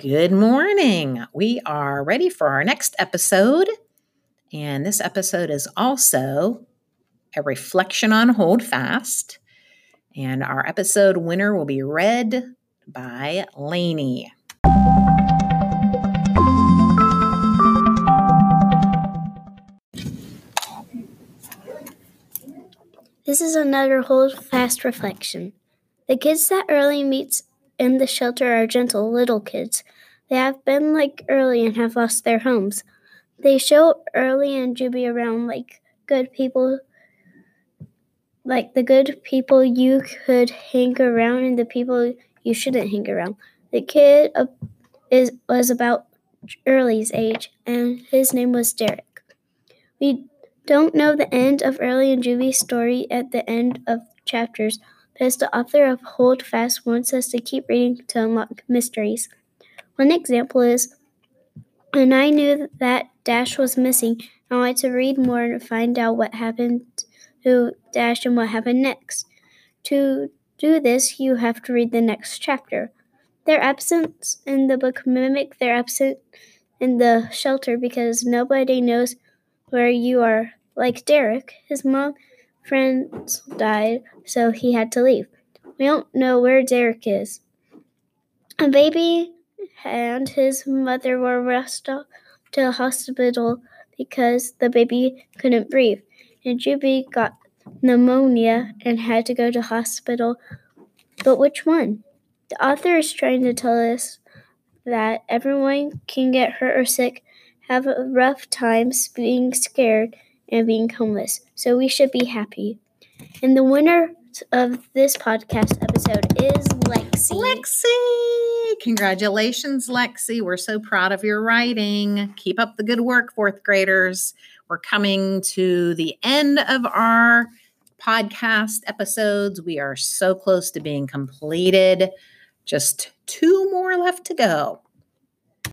Good morning. We are ready for our next episode. And this episode is also a reflection on Hold Fast. And our episode winner will be read by Lainey. This is another hold fast reflection. The kids that Early meets in the shelter are gentle little kids. They have been like Early and have lost their homes. They show Early and Jubie around like good people like the good people you could hang around and the people you shouldn't hang around. The kid is was about Early's age and his name was Derek. We don't know the end of Early and Jubie's story at the end of chapters, as the author of Hold Fast wants us to keep reading to unlock mysteries. One example is when I knew that Dash was missing, I wanted to read more and find out what happened to Dash and what happened next. To do this, you have to read the next chapter. Their absence in the book mimic their absence in the shelter because nobody knows where you are. Like Derek, his mom friends died, so he had to leave. We don't know where Derek is. A baby and his mother were rushed to the hospital because the baby couldn't breathe. And Jubie got pneumonia and had to go to hospital. But which one? The author is trying to tell us that everyone can get hurt or sick, have rough times, being scared, and being homeless. So we should be happy. And the winner of this podcast episode is Lexi. Lexi! Congratulations, Lexi. We're so proud of your writing. Keep up the good work, fourth graders. We're coming to the end of our podcast episodes. We are so close to being completed. Just two more left to go.